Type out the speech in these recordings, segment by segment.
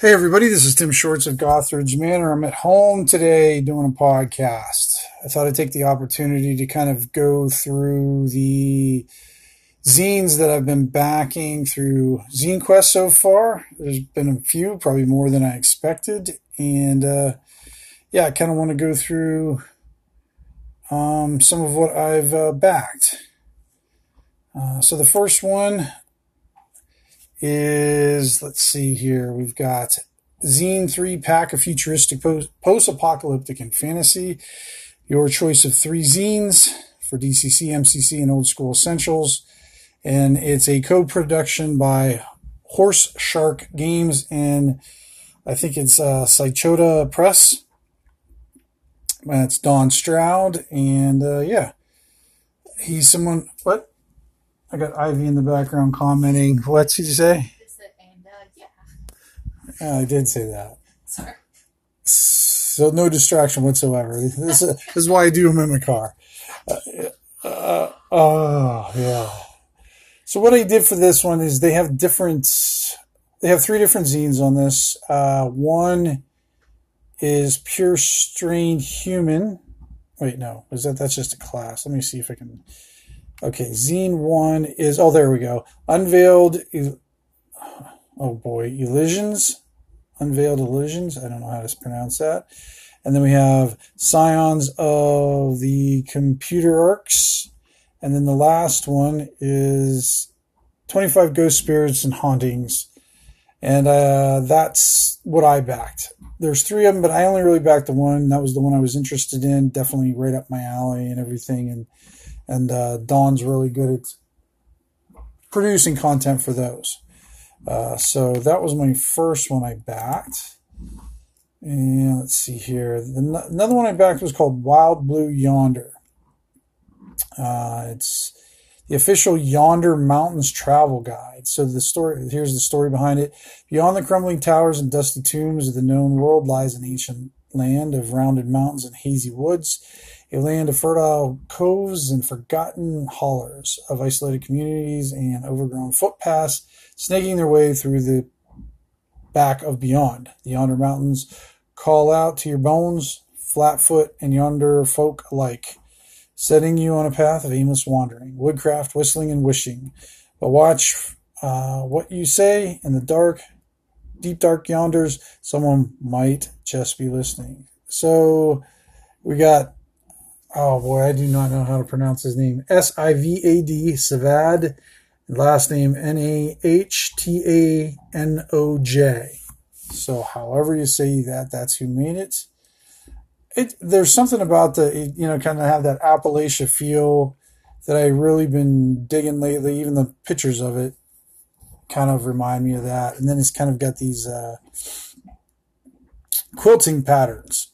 Hey everybody, this is Tim Shorts of Gothridge Manor. I'm at home today doing a podcast. I thought I'd take the opportunity to kind of go through the zines that I've been backing through Zine Quest so far. There's been a few, probably more than I expected. And uh, yeah, I kind of want to go through um, some of what I've uh, backed. Uh, so the first one is let's see here. We've got Zine 3 pack of futuristic post apocalyptic and fantasy. Your choice of three zines for DCC, MCC, and Old School Essentials. And it's a co production by Horse Shark Games and I think it's uh, Sychota Press. That's Don Stroud. And uh, yeah, he's someone. What? I got Ivy in the background commenting. What did you say? And, uh, yeah. I did say that. Sorry. So no distraction whatsoever. This is, this is why I do them in my car. Uh, uh, oh, yeah. So what I did for this one is they have different, they have three different zines on this. Uh, one is Pure Strain Human. Wait, no, is that, that's just a class. Let me see if I can, Okay, Zine 1 is, oh, there we go. Unveiled, oh boy, Illusions. Unveiled Illusions. I don't know how to pronounce that. And then we have Scions of the Computer Arcs. And then the last one is 25 Ghost Spirits and Hauntings. And uh, that's what I backed. There's three of them, but I only really backed the one. That was the one I was interested in. Definitely right up my alley and everything. And and uh, Don's really good at producing content for those. Uh, so that was my first one I backed. And let's see here. The, another one I backed was called Wild Blue Yonder. Uh, it's the official Yonder Mountains travel guide. So the story here's the story behind it. Beyond the crumbling towers and dusty tombs of the known world lies an ancient land of rounded mountains and hazy woods a land of fertile coves and forgotten hollers, of isolated communities and overgrown footpaths, snaking their way through the back of beyond. The yonder mountains call out to your bones, flatfoot and yonder folk alike, setting you on a path of aimless wandering, woodcraft, whistling, and wishing. But watch uh, what you say in the dark, deep dark yonders. Someone might just be listening. So we got oh boy, I do not know how to pronounce his name. S I V A D, Savad. Last name N A H T A N O J. So, however you say that, that's who made it. It there's something about the you know kind of have that Appalachia feel that I really been digging lately. Even the pictures of it kind of remind me of that. And then it's kind of got these uh, quilting patterns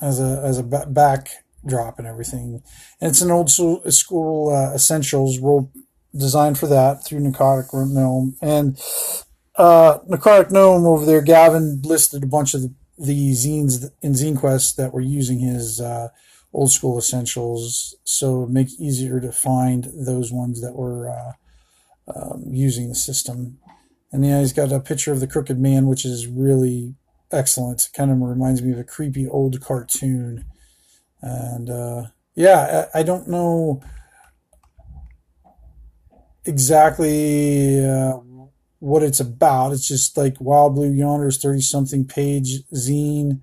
as a as a back drop and everything. And it's an old school uh, essentials role designed for that through Necrotic Gnome. And uh, Necrotic Gnome over there, Gavin listed a bunch of the, the zines in Zine Quest that were using his uh, old school essentials, so make it easier to find those ones that were uh, um, using the system. And yeah, he's got a picture of the Crooked Man, which is really excellent. Kind of reminds me of a creepy old cartoon. And uh, yeah, I, I, don't know exactly uh, what it's about. It's just like Wild Blue Yonder's thirty something page zine,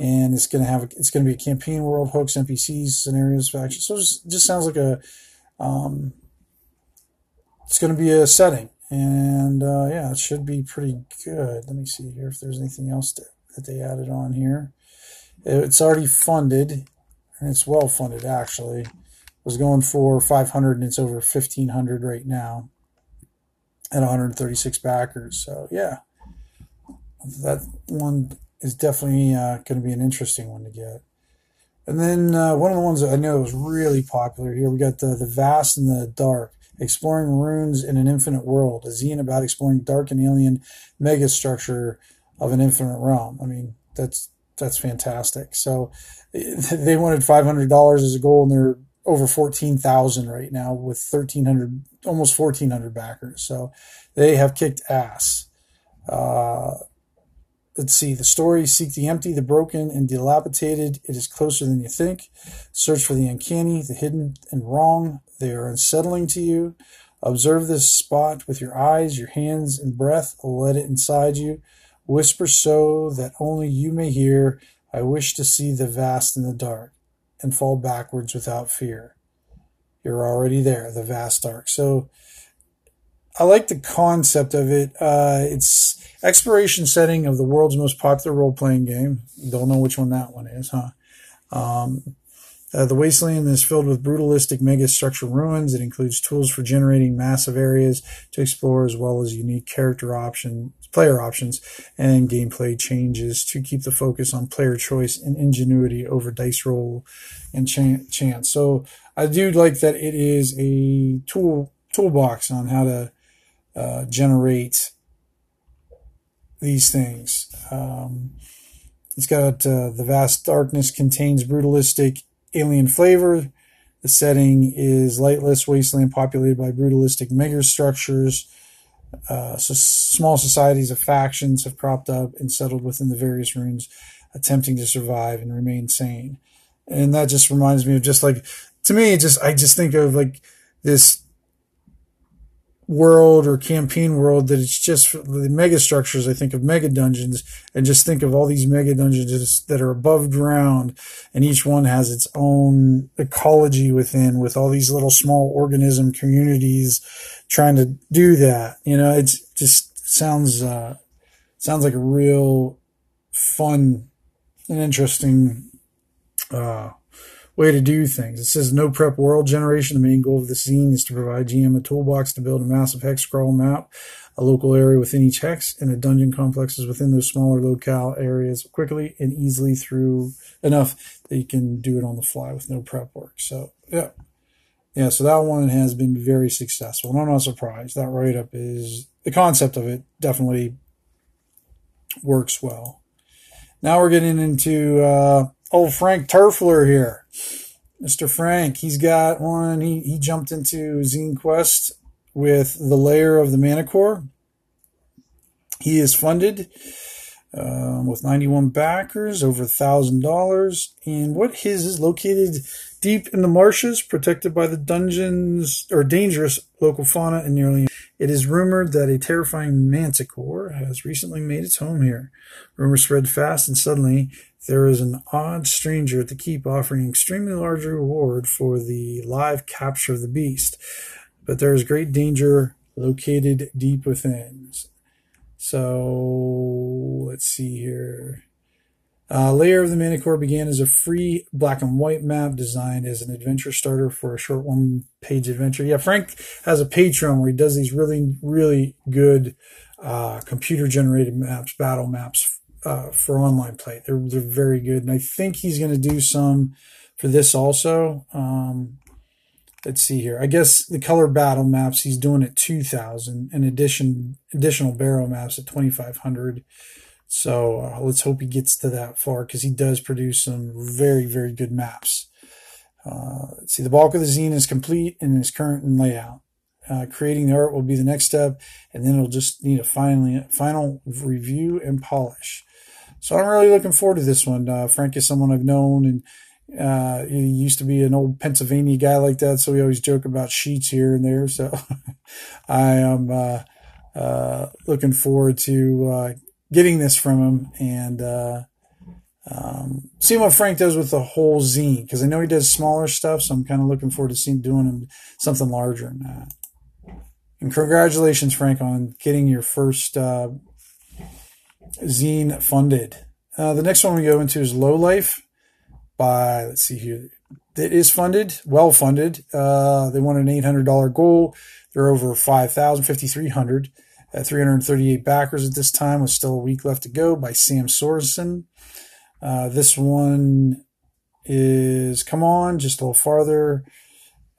and it's gonna have it's gonna be a campaign world, hooks, NPCs, scenarios, factions. So it just, just sounds like a um, it's gonna be a setting, and uh, yeah, it should be pretty good. Let me see here if there's anything else that they added on here. It's already funded and it's well funded actually. was going for 500 and it's over 1500 right now at 136 backers. So yeah, that one is definitely uh, going to be an interesting one to get. And then uh, one of the ones that I know is really popular here, we got the the vast in the dark. Exploring ruins in an infinite world, a zine about exploring dark and alien megastructure of an infinite realm. I mean, that's that's fantastic. So they wanted five hundred dollars as a goal, and they're over fourteen thousand right now with thirteen hundred, almost fourteen hundred backers. So they have kicked ass. Uh, let's see. The story seek the empty, the broken, and dilapidated. It is closer than you think. Search for the uncanny, the hidden, and wrong. They are unsettling to you. Observe this spot with your eyes, your hands, and breath. Let it inside you. Whisper so that only you may hear. I wish to see the vast in the dark and fall backwards without fear. You're already there, the vast dark. So I like the concept of it. Uh, it's exploration setting of the world's most popular role playing game. Don't know which one that one is, huh? Um, uh, the wasteland is filled with brutalistic megastructure ruins. It includes tools for generating massive areas to explore, as well as unique character option, player options, and gameplay changes to keep the focus on player choice and ingenuity over dice roll and chance. So I do like that it is a tool toolbox on how to uh, generate these things. Um, it's got uh, the vast darkness contains brutalistic alien flavor. The setting is lightless wasteland populated by brutalistic megastructures. Uh, so small societies of factions have cropped up and settled within the various ruins, attempting to survive and remain sane. And that just reminds me of just like, to me, just I just think of like this world or campaign world that it's just the mega structures. I think of mega dungeons and just think of all these mega dungeons that are above ground and each one has its own ecology within with all these little small organism communities trying to do that. You know, it just sounds, uh, sounds like a real fun and interesting, uh, way to do things. It says no prep world generation. The main goal of the scene is to provide GM a toolbox to build a massive hex crawl map, a local area within each hex, and a dungeon complexes within those smaller locale areas quickly and easily through enough that you can do it on the fly with no prep work. So yeah. Yeah, so that one has been very successful. And I'm not surprised. That write up is the concept of it definitely works well. Now we're getting into uh, old Frank Turfler here. Mr. Frank, he's got one. He, he jumped into Zine Quest with the lair of the Manticore. He is funded um, with 91 backers, over $1,000. And what his is located deep in the marshes, protected by the dungeons or dangerous local fauna and nearly. It is rumored that a terrifying manticore has recently made its home here. Rumors spread fast, and suddenly there is an odd stranger at the keep offering extremely large reward for the live capture of the beast. But there is great danger located deep within. So let's see here. Uh, Lair of the Manticore began as a free black and white map designed as an adventure starter for a short one page adventure. Yeah, Frank has a Patreon where he does these really, really good uh, computer generated maps, battle maps uh, for online play. They're they're very good, and I think he's going to do some for this also. Um, let's see here. I guess the color battle maps he's doing at two thousand, and addition additional barrel maps at twenty five hundred. So uh, let's hope he gets to that far because he does produce some very very good maps. Uh, see. The bulk of the zine is complete and is current in layout. Uh, creating the art will be the next step, and then it'll just need a finally final review and polish. So I'm really looking forward to this one. Uh, Frank is someone I've known, and uh, he used to be an old Pennsylvania guy like that, so we always joke about sheets here and there. So I am uh, uh, looking forward to uh, getting this from him and uh, um, seeing what Frank does with the whole zine, because I know he does smaller stuff, so I'm kind of looking forward to seeing doing something larger than that. And congratulations, Frank, on getting your first uh, zine funded. Uh, the next one we go into is Low Life by, let's see here. It is funded, well funded. Uh, they want an $800 goal. They're over 5,000, 5,300 at 338 backers at this time with still a week left to go by Sam Sorensen. Uh, this one is Come On, just a little farther.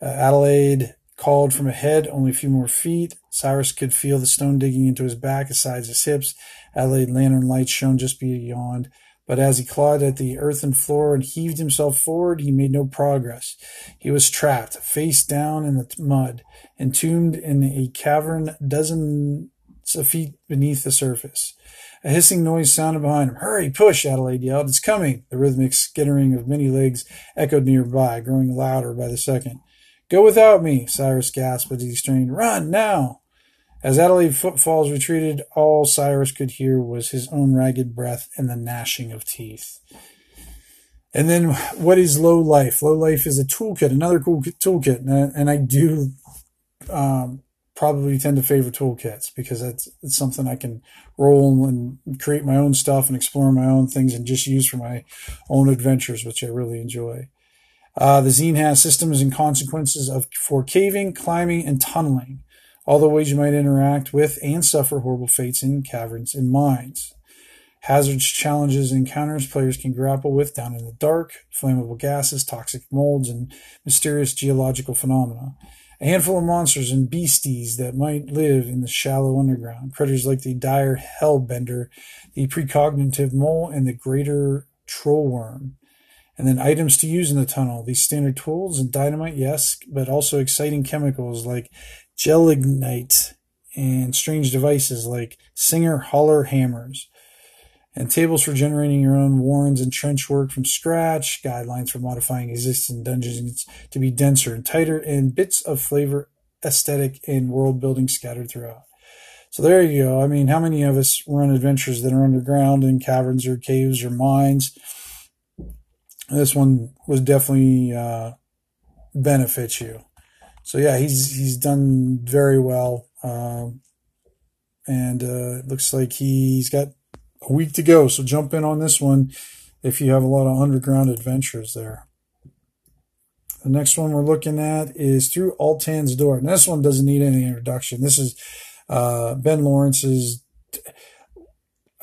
Uh, Adelaide called from ahead, only a few more feet. Cyrus could feel the stone digging into his back, aside his hips. Adelaide lantern light shone just beyond. But as he clawed at the earthen floor and heaved himself forward, he made no progress. He was trapped, face down in the mud, entombed in a cavern dozens of feet beneath the surface. A hissing noise sounded behind him. Hurry, push, Adelaide yelled. It's coming. The rhythmic skittering of many legs echoed nearby, growing louder by the second. Go without me, Cyrus gasped as he strained. Run, now! As Adelaide's footfalls retreated, all Cyrus could hear was his own ragged breath and the gnashing of teeth. And then what is low life? Low life is a toolkit, another cool toolkit. And I, do um, probably tend to favor toolkits because that's it's something I can roll and create my own stuff and explore my own things and just use for my own adventures, which I really enjoy. Uh, the zine has systems and consequences of for caving, climbing, and tunneling, all the ways you might interact with and suffer horrible fates in caverns and mines hazards, challenges, encounters players can grapple with down in the dark, flammable gases, toxic molds, and mysterious geological phenomena. A handful of monsters and beasties that might live in the shallow underground. Critters like the dire hellbender, the precognitive mole, and the greater troll worm. And then items to use in the tunnel. These standard tools and dynamite, yes, but also exciting chemicals like gelignite and strange devices like Singer Holler hammers and tables for generating your own warrens and trench work from scratch, guidelines for modifying existing dungeons to be denser and tighter, and bits of flavor, aesthetic, and world building scattered throughout. So there you go. I mean, how many of us run adventures that are underground in caverns or caves or mines? This one was definitely uh, benefits you. So yeah, he's he's done very well, um, and uh, it looks like he's got a week to go. So jump in on this one if you have a lot of underground adventures there. The next one we're looking at is Through Ultan's Door. And this one doesn't need any introduction. This is uh, Ben Laurence's.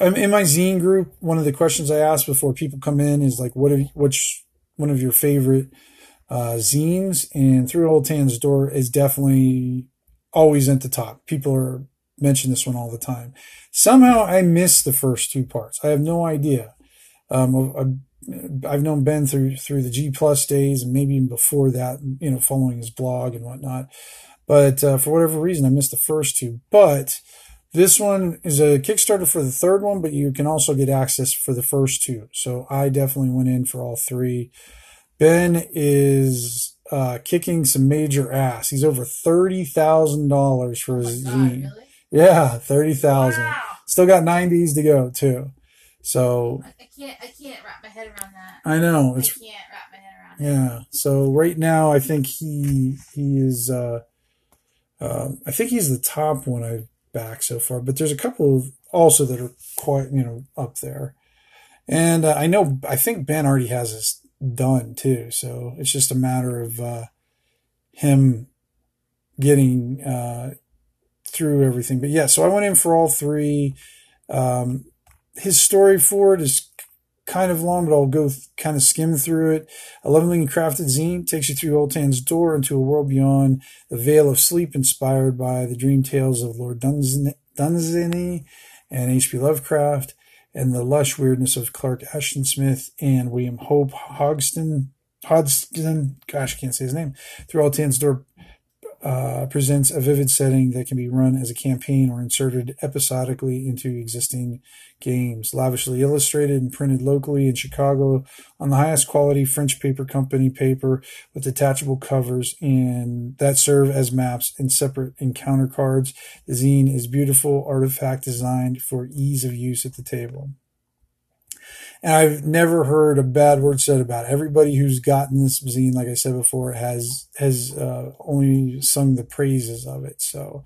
In my zine group, one of the questions I ask before people come in is like, what which one of your favorite uh, zines? And Through Ultan's Door is definitely always at the top. People are mention this one all the time. Somehow I missed the first two parts. I have no idea. Um, I've known Ben through through the G Plus days and maybe even before that, you know, following his blog and whatnot. But uh, for whatever reason, I missed the first two. But this one is a Kickstarter for the third one, but you can also get access for the first two. So I definitely went in for all three. Ben is uh, kicking some major ass. He's over thirty thousand dollars for his oh zine. Really? Yeah, thirty thousand. Wow. Still got nineties to go too. So I can't I can't wrap my head around that. I know. It's, I can't wrap my head around yeah. Yeah. So right now I think he he is uh, uh, I think he's the top one I've backed so far, but there's a couple of also that are quite you know up there. And uh, I know I think Ben already has this done too, so it's just a matter of uh, him getting uh, through everything. But yeah, so I went in for all three. Um, his story for it is kind of long, but I'll go th- kind of skim through it. A lovingly crafted zine takes you through Ultan's door into a world beyond the veil of sleep, inspired by the dream tales of Lord Dunsany and H.P. Lovecraft, and the lush weirdness of Clark Ashton Smith and William Hope Hogston. Hodgson, gosh, I can't say his name. Through Ultan's door uh, presents a vivid setting that can be run as a campaign or inserted episodically into existing games. Lavishly illustrated and printed locally in Chicago on the highest quality French paper company paper with detachable covers and that serve as maps and separate encounter cards. The zine is beautiful artifact designed for ease of use at the table. And I've never heard a bad word said about it. Everybody who's gotten this zine, like I said before, has has uh, only sung the praises of it. So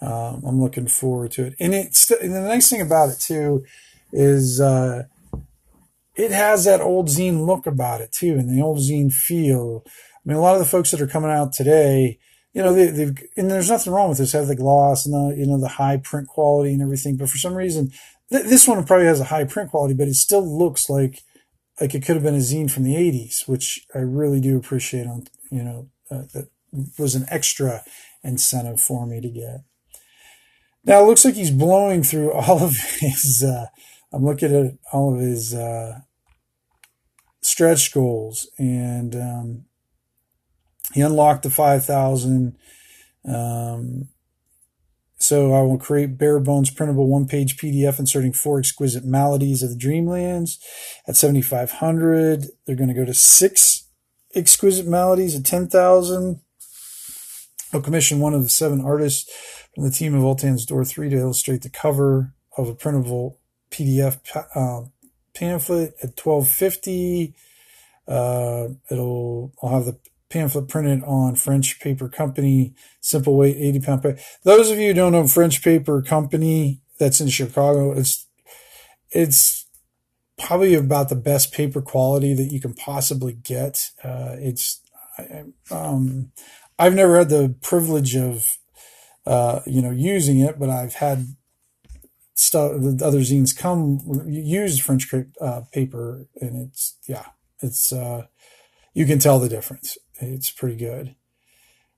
um, I'm looking forward to it. And it's and the nice thing about it too is uh, it has that old zine look about it too, and the old zine feel. I mean, a lot of the folks that are coming out today, you know, they, have and there's nothing wrong with this. Have the gloss and the you know the high print quality and everything, but for some reason Th- this one probably has a high print quality, but it still looks like like it could have been a zine from the 80s, which I really do appreciate. On you know, uh, that was an extra incentive for me to get. Now it looks like he's blowing through all of his. Uh, I'm looking at all of his uh, stretch goals, and um, he unlocked the 5,000. Um, So I will create bare bones printable one page PDF inserting four exquisite maladies of the Dreamlands at 7,500. They're going to go to six exquisite maladies at 10,000. I'll commission one of the seven artists from the team of Ultan's Door 3 to illustrate the cover of a printable PDF uh, pamphlet at 1250. Uh, it'll, I'll have the pamphlet printed on French Paper Company, simple weight, 80 pound paper. Those of you who don't know French Paper Company, that's in Chicago, it's, it's probably about the best paper quality that you can possibly get. Uh, it's, um, I've never had the privilege of, uh, you know, using it, but I've had stuff, the other zines come use French uh, paper and it's, yeah, it's, uh, you can tell the difference. It's pretty good.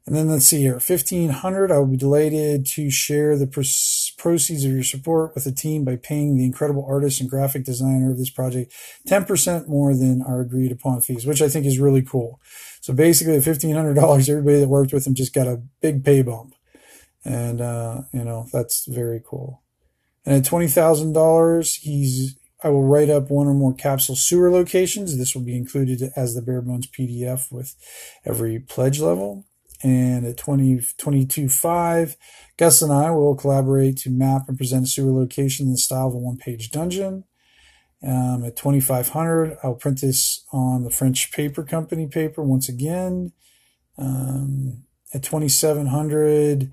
And then let's see here, 1500. I will be delighted to share the proceeds of your support with the team by paying the incredible artist and graphic designer of this project 10% more than our agreed upon fees, which I think is really cool. So basically, at $1,500, everybody that worked with him just got a big pay bump. And, uh, you know, that's very cool. And at $20,000, he's, I will write up one or more capsule sewer locations. This will be included as the bare bones PDF with every pledge level. And at 20, 22.5, Gus and I will collaborate to map and present a sewer location in the style of a one page dungeon. Um, at 2500, I'll print this on the French Paper Company paper once again. Um, at 2700,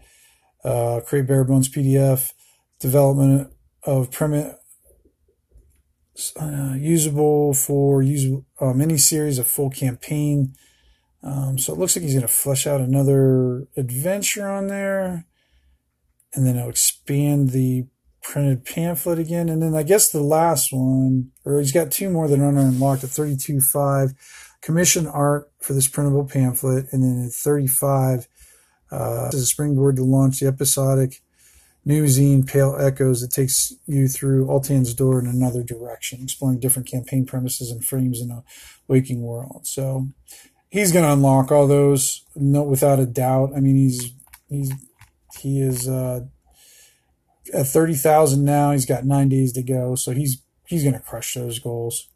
uh, create bare bones PDF, development of print uh, usable for uh, mini series, a full campaign um, so it looks like he's going to flesh out another adventure on there. And then I'll expand the printed pamphlet again. And then I guess the last one, or he's got two more that are unlocked at 32.5. Commission art for this printable pamphlet. And then at 35, uh, is a springboard to launch the episodic new zine Pale Echoes that takes you through Ultan's door in another direction, exploring different campaign premises and frames in a waking world. So he's going to unlock all those, no, without a doubt. I mean, he's he's he is uh, at thirty thousand now. He's got nine days to go, so he's he's going to crush those goals.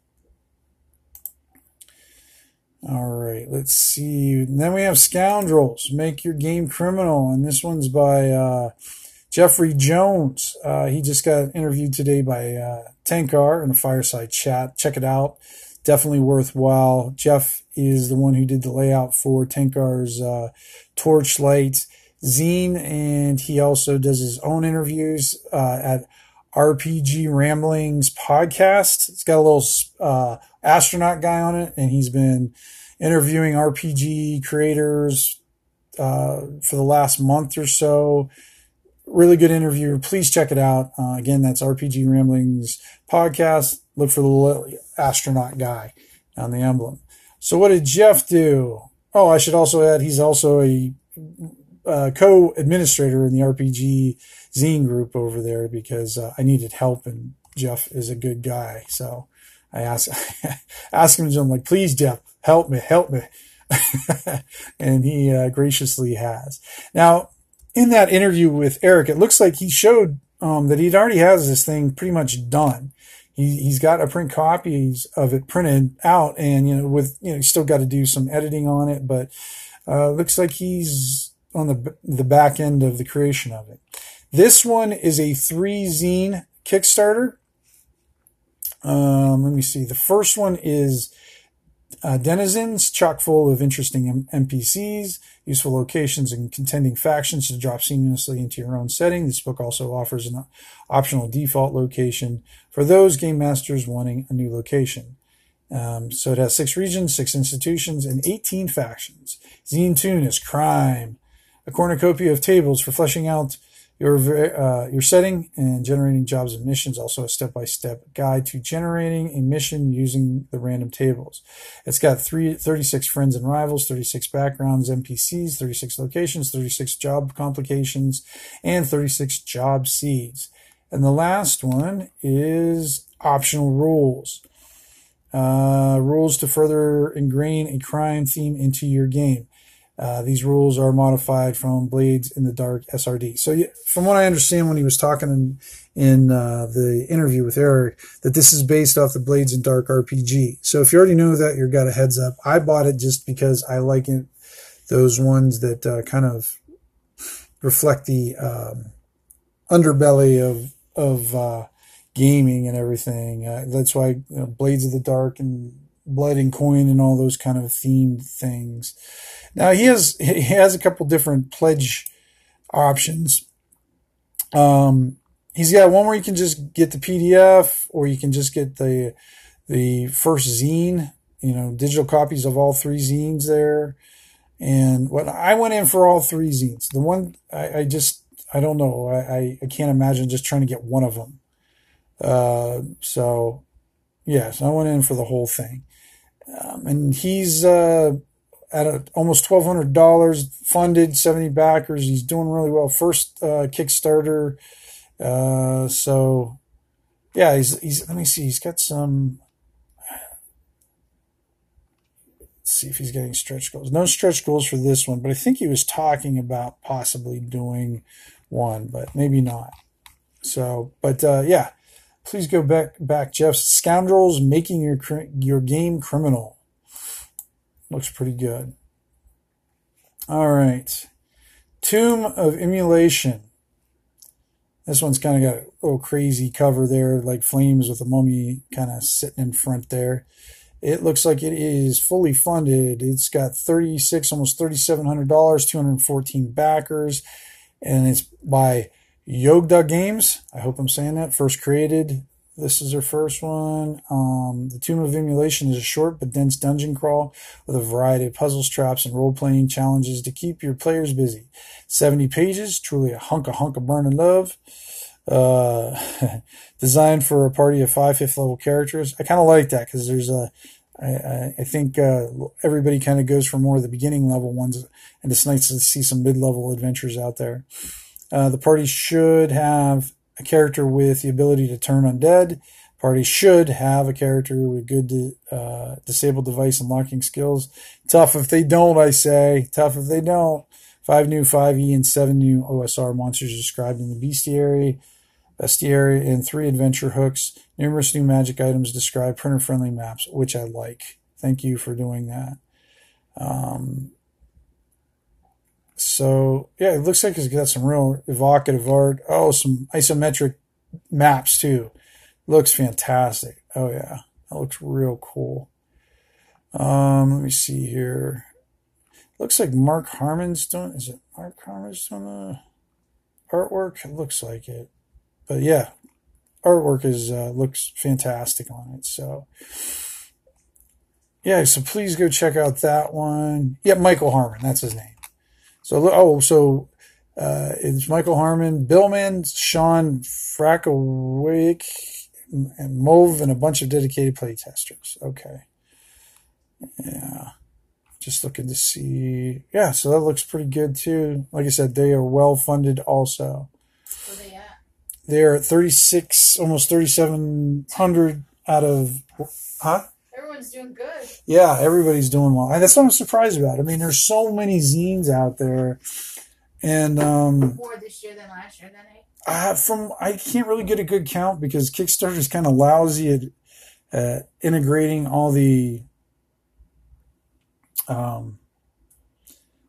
All right, let's see. And then we have Scoundrels, Make Your Game Criminal, and this one's by uh, Jeffrey Jones. Uh, he just got interviewed today by uh, Tenkar in a fireside chat. Check it out definitely worthwhile. Jeff is the one who did the layout for Tenkar's uh, Torchlight zine, and he also does his own interviews uh, at RPG Ramblings podcast. It's got a little uh, astronaut guy on it, and he's been interviewing RPG creators uh, for the last month or so. Really good interview. Please check it out. Uh, again, that's RPG Ramblings podcast. Look for the little astronaut guy on the emblem. So what did Jeff do? Oh, I should also add he's also a uh, co-administrator in the RPG zine group over there because uh, I needed help and Jeff is a good guy. So I asked asked him, I'm like, please, Jeff, help me, help me. and he uh, graciously has. Now, in that interview with Eric, it looks like he showed um, that he already has this thing pretty much done he, he's got a print copies of it printed out and, you know, with, you know, still got to do some editing on it, but, uh, looks like he's on the, the back end of the creation of it. This one is a three zine Kickstarter. Um, let me see. The first one is uh, Denizens, chock full of interesting NPCs, useful locations, and contending factions to drop seamlessly into your own setting. This book also offers an optional default location for those game masters wanting a new location. Um, so it has six regions, six institutions, and 18 factions. Zine Tune is crime, a cornucopia of tables for fleshing out your uh, your setting and generating jobs and missions. Also, a step by step guide to generating a mission using the random tables. It's got three, 36 friends and rivals, 36 backgrounds, NPCs, 36 locations, 36 job complications, and 36 job seeds. And the last one is optional rules. Uh, rules to further ingrain a crime theme into your game. Uh, these rules are modified from Blades in the Dark SRD. So, from what I understand, when he was talking in, in uh, the interview with Eric, that this is based off the Blades in Dark RPG. So, if you already know that, you've got a heads up. I bought it just because I like it, those ones that uh, kind of reflect the um, underbelly of of uh, gaming and everything. Uh, that's why you know, Blades of the Dark and Blood and Coin and all those kind of themed things. Now he has he has a couple different pledge options. Um, he's got one where you can just get the PDF, or you can just get the the first zine. You know, digital copies of all three zines there. And what I went in for all three zines. The one I, I just I don't know. I, I can't imagine just trying to get one of them. Uh, so yes, I went in for the whole thing. Um, and he's uh, at a, almost twelve hundred dollars funded, seventy backers. He's doing really well. First uh, Kickstarter. Uh, so yeah, he's he's. Let me see. He's got some. Let's see if he's getting stretch goals. No stretch goals for this one, but I think he was talking about possibly doing one, but maybe not. So, but uh, yeah, please go back back Jeff. Scoundrels making your your game criminal. Looks pretty good. All right. Tomb of Immolation. This one's kind of got a little crazy cover there, like flames with a mummy kind of sitting in front there. It looks like it is fully funded. It's got 36, almost $3,700, 214 backers, and it's by Yogda Games. I hope I'm saying that. First created. This is their first one. Um, the Tomb of Immolation is a short but dense dungeon crawl with a variety of puzzles, traps, and role playing challenges to keep your players busy. 70 pages, truly a hunk of hunk of burning love. Uh, designed for a party of five fifth level characters. I kind of like that because there's a, I, I think uh, everybody kind of goes for more of the beginning level ones, and it's nice to see some mid level adventures out there. Uh, the party should have a character with the ability to turn undead. Party should have a character with good uh, disabled device unlocking skills. Tough if they don't, I say. Tough if they don't. Five new 5e and seven new OSR monsters described in the bestiary, bestiary, and three adventure hooks. Numerous new magic items describe printer friendly maps, which I like. Thank you for doing that. Um, so yeah, it looks like it's got some real evocative art. Oh, some isometric maps too. Looks fantastic. Oh yeah, that looks real cool. Um, let me see here. Looks like Mark Harmon's doing. Is it Mark Harmon's doing the artwork? It looks like it. But yeah, artwork is uh, looks fantastic on it. So yeah, so please go check out that one. Yeah, Michael Harmon, that's his name. So, oh, so uh, it's Michael Harmon, Billman, Sean Frackawake, and Move, and a bunch of dedicated playtesters. Okay. Yeah. Just looking to see. Yeah, so that looks pretty good too. Like I said, they are well funded also. Where they at? They're at 36, almost 3,700 out of. Huh? Everyone's doing good. Yeah, everybody's doing well. And that's what I'm surprised about. I mean, there's so many zines out there, and um, More this year than last year, then eh? I, from I can't really get a good count because Kickstarter is kind of lousy at uh, integrating all the um,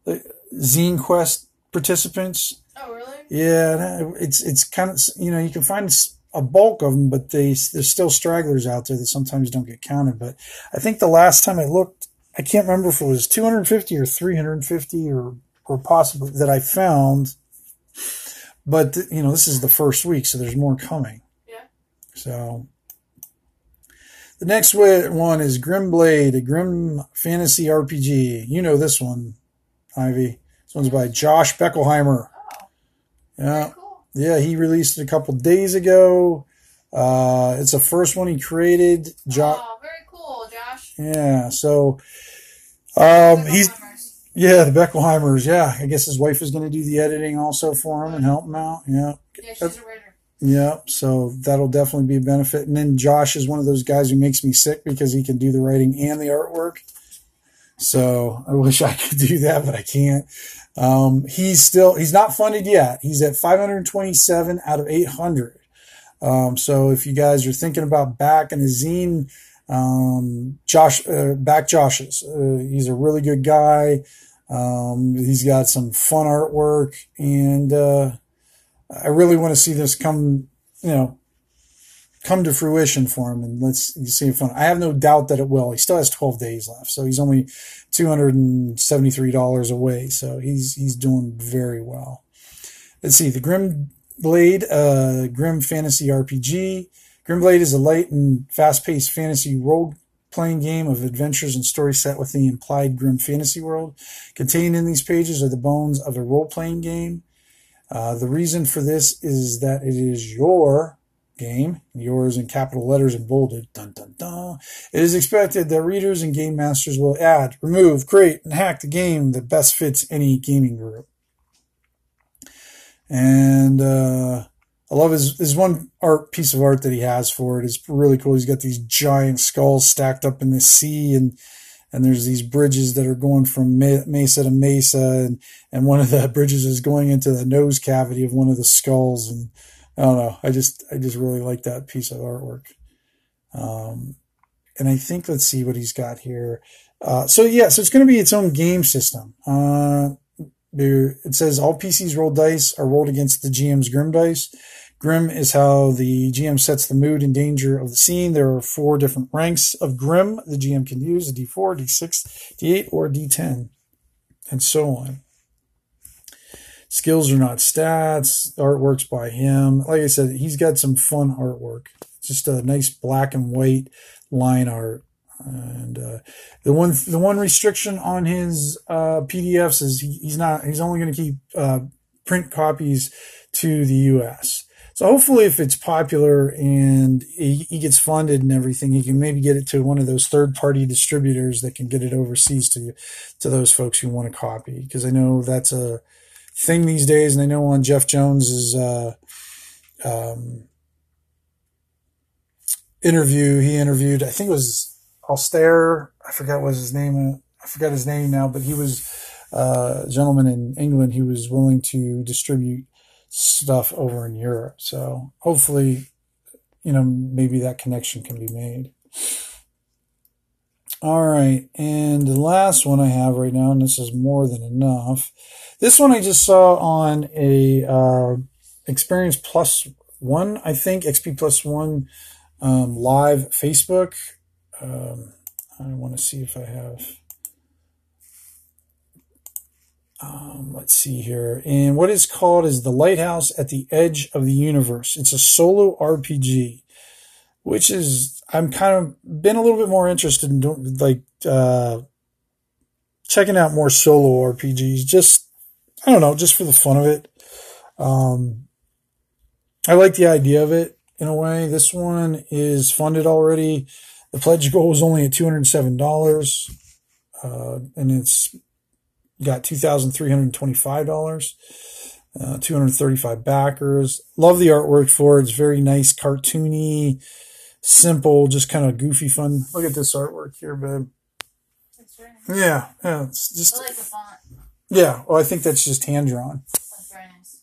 the Zine Quest participants. Oh, really? Yeah, it's it's kind of you know you can find a bulk of them, but they there's still stragglers out there that sometimes don't get counted. But I think the last time I looked, I can't remember if it was 250 or 350 or or possibly that I found. But you know, this is the first week, so there's more coming. Yeah. So the next one is Grim Blade, a grim fantasy RPG. You know this one, Ivy. This one's by Josh Beckelheimer. Oh, Yeah. cool. Yeah, he released it a couple days ago. Uh, it's the first one he created. Jo- oh, very cool, Josh. yeah, so um, he's yeah the Beckelheimers. Yeah, I guess his wife is going to do the editing also for him and help him out. Yeah, Yeah, she's a writer. yeah. So that'll definitely be a benefit. And then Josh is one of those guys who makes me sick because he can do the writing and the artwork. So I wish I could do that, but I can't. Um, he's still, he's not funded yet. He's at 527 out of 800. Um, so if you guys are thinking about backing a zine, um, Josh, uh, back Josh's, uh, he's a really good guy. Um, he's got some fun artwork and, uh, I really want to see this come, you know, come to fruition for him and let's see if. I have no doubt that it will. He still has 12 days left. So he's only $273 away. So he's, he's doing very well. Let's see the Grim Blade, uh, Grim Fantasy RPG. Grim Blade is a light and fast paced fantasy role playing game of adventures and stories set within the implied grim fantasy world. Contained in these pages are the bones of a role playing game. Uh, the reason for this is that it is your game, yours in capital letters and bolded. Dun dun dun. It is expected that readers and game masters will add, remove, create, and hack the game that best fits any gaming group. And uh, I love his his one art piece of art that he has for it. it is really cool. He's got these giant skulls stacked up in the sea, and and there's these bridges that are going from mesa to mesa, and and one of the bridges is going into the nose cavity of one of the skulls, and I don't know. I just I just really like that piece of artwork. Um, and I think let's see what he's got here. Uh, so yeah, so it's going to be its own game system. Uh, it says all PCs roll dice are rolled against the GM's Grim dice. Grim is how the GM sets the mood and danger of the scene. There are four different ranks of Grim the GM can use: a D4, D6, D8, or D10, and so on. Skills are not stats. Artwork's by him. Like I said, he's got some fun artwork. Just a nice black and white line art. And uh, the one the one restriction on his uh, PDFs is he, he's not he's only going to keep uh, print copies to the U.S. So hopefully, if it's popular and he, he, gets funded and everything, he can maybe get it to one of those third party distributors that can get it overseas to to those folks who want a copy. Because I know that's a thing these days, and I know on Jeff Jones's uh, um, interview, he interviewed I think it was Austere. I forgot what his name. I forgot his name now, but he was uh, a gentleman in England. He was willing to distribute stuff over in Europe. So hopefully, you know, maybe that connection can be made. All right. And the last one I have right now, and this is more than enough. This one I just saw on a uh, Experience Plus One, I think, XP Plus One um, live Facebook. Um, I want to see if I have um, let's see here. And what is called is The Lighthouse at the Edge of the Universe. It's a solo RPG, which is, I'm kind of been a little bit more interested in doing, like, uh, checking out more solo RPGs. Just, I don't know, just for the fun of it. Um, I like the idea of it in a way. This one is funded already. The pledge goal was only at $207. Uh, and it's got $2,325, uh, 235 backers. Love the artwork for it. It's very nice, cartoony, simple, just kind of goofy fun. Look at this artwork here, babe. Nice. Yeah, yeah, it's just. I like the font. Yeah, well, I think that's just hand drawn. That's very nice.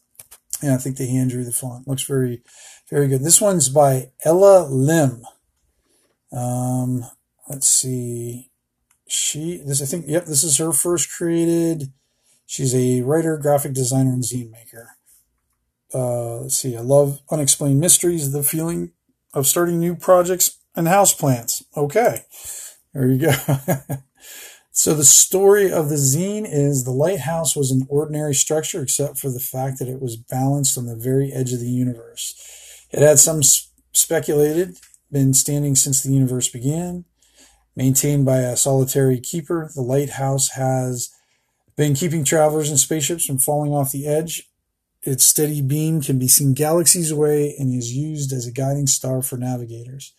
Yeah, I think they hand drew the font. Looks very, very good. This one's by Ella Lim. Um, let's see she this I think yep this is her first created. She's a writer, graphic designer, and zine maker. Uh, let's see. I love unexplained mysteries. The feeling of starting new projects and houseplants. Okay, there you go. so the story of the zine is the lighthouse was an ordinary structure except for the fact that it was balanced on the very edge of the universe. It had some speculated been standing since the universe began. Maintained by a solitary keeper, the lighthouse has been keeping travelers and spaceships from falling off the edge. Its steady beam can be seen galaxies away and is used as a guiding star for navigators.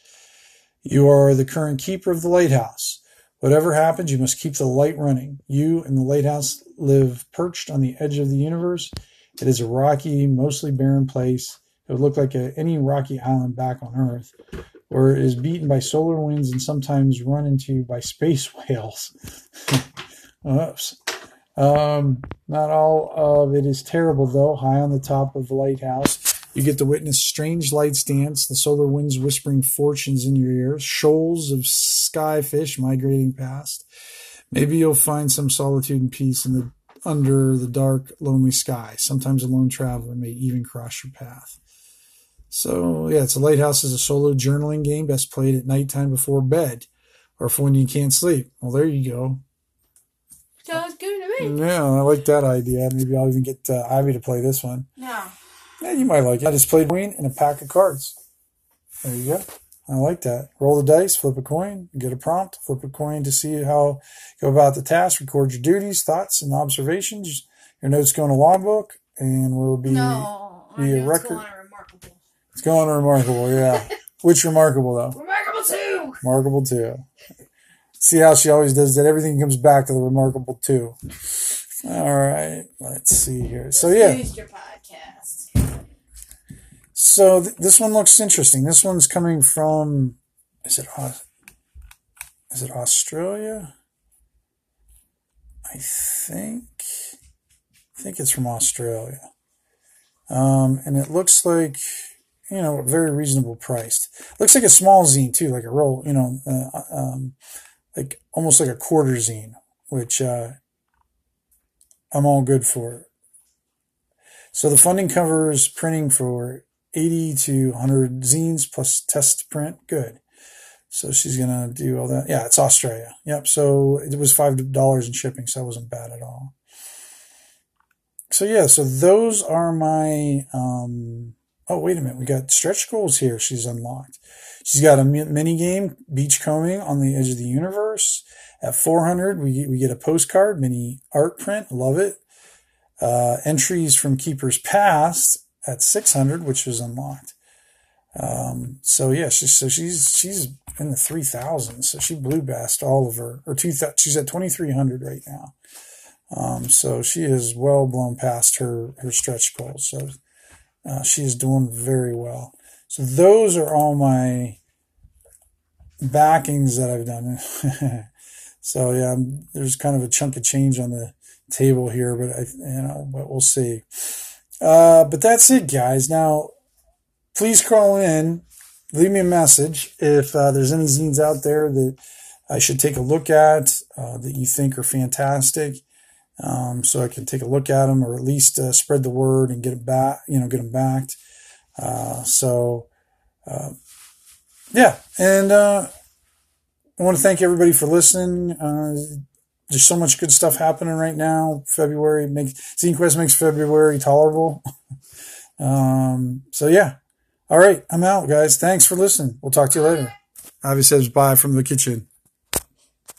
You are the current keeper of the lighthouse. Whatever happens, you must keep the light running. You and the lighthouse live perched on the edge of the universe. It is a rocky, mostly barren place. It would look like a, any rocky island back on Earth or is beaten by solar winds and sometimes run into by space whales. Oops. Um, not all of it is terrible, though. High on the top of the lighthouse, you get to witness strange lights dance, the solar winds whispering fortunes in your ears, shoals of sky fish migrating past. Maybe you'll find some solitude and peace in the under the dark, lonely sky. Sometimes a lone traveler may even cross your path. So yeah, it's a lighthouse is a solo journaling game best played at nighttime before bed, or for when you can't sleep. Well, there you go. Sounds good to. Yeah, I like that idea. Maybe I'll even get uh, Ivy to play this one. No. Yeah, you might like it. I just played Queen and a pack of cards. There you go. I like that. Roll the dice, flip a coin, get a prompt, flip a coin to see how go about the task, record your duties, thoughts, and observations. Your notes go in a logbook and will be No. be a record. going on remarkable. it's going remarkable, yeah. Which remarkable though? Remarkable 2. Remarkable 2. See how she always does that. Everything comes back to the remarkable 2. All right, let's see here. So yeah, Use your podcast. So th- this one looks interesting. This one's coming from is it is it Australia? I think I think it's from Australia. Um, and it looks like you know very reasonable priced. Looks like a small zine too, like a roll. You know, uh, um, like almost like a quarter zine, which uh, I'm all good for. So the funding covers printing for 80 to 100 zines plus test print. Good. So she's to do all that. Yeah, it's Australia. Yep. So it was $5 in shipping. So that wasn't bad at all. So yeah, so those are my, um, oh, wait a minute. We got stretch goals here. She's unlocked. She's got a mini game, Beachcombing on the Edge of the Universe. At 400, we we get a postcard, mini art print. Love it. Uh, entries from Keepers Past at 600, which was unlocked. Um, so yeah, she's, so she's, she's in the 3000s. So she blew past all of her, or two, she's at 2300 right now. Um, so she is well blown past her, her stretch goals. So, uh, she is doing very well. So those are all my backings that I've done. so yeah, there's kind of a chunk of change on the table here, but I, you know, but we'll see. Uh, but that's it, guys. Now, please call in, leave me a message if uh, there's any zines out there that I should take a look at uh, that you think are fantastic, um, so I can take a look at them or at least uh, spread the word and get it back, you know, get them backed. Uh, so, uh, yeah, and uh, I want to thank everybody for listening. Uh, there's so much good stuff happening right now. February makes Quest makes February tolerable. um, so yeah. All right, I'm out, guys. Thanks for listening. We'll talk to you later. Avi says bye from the kitchen.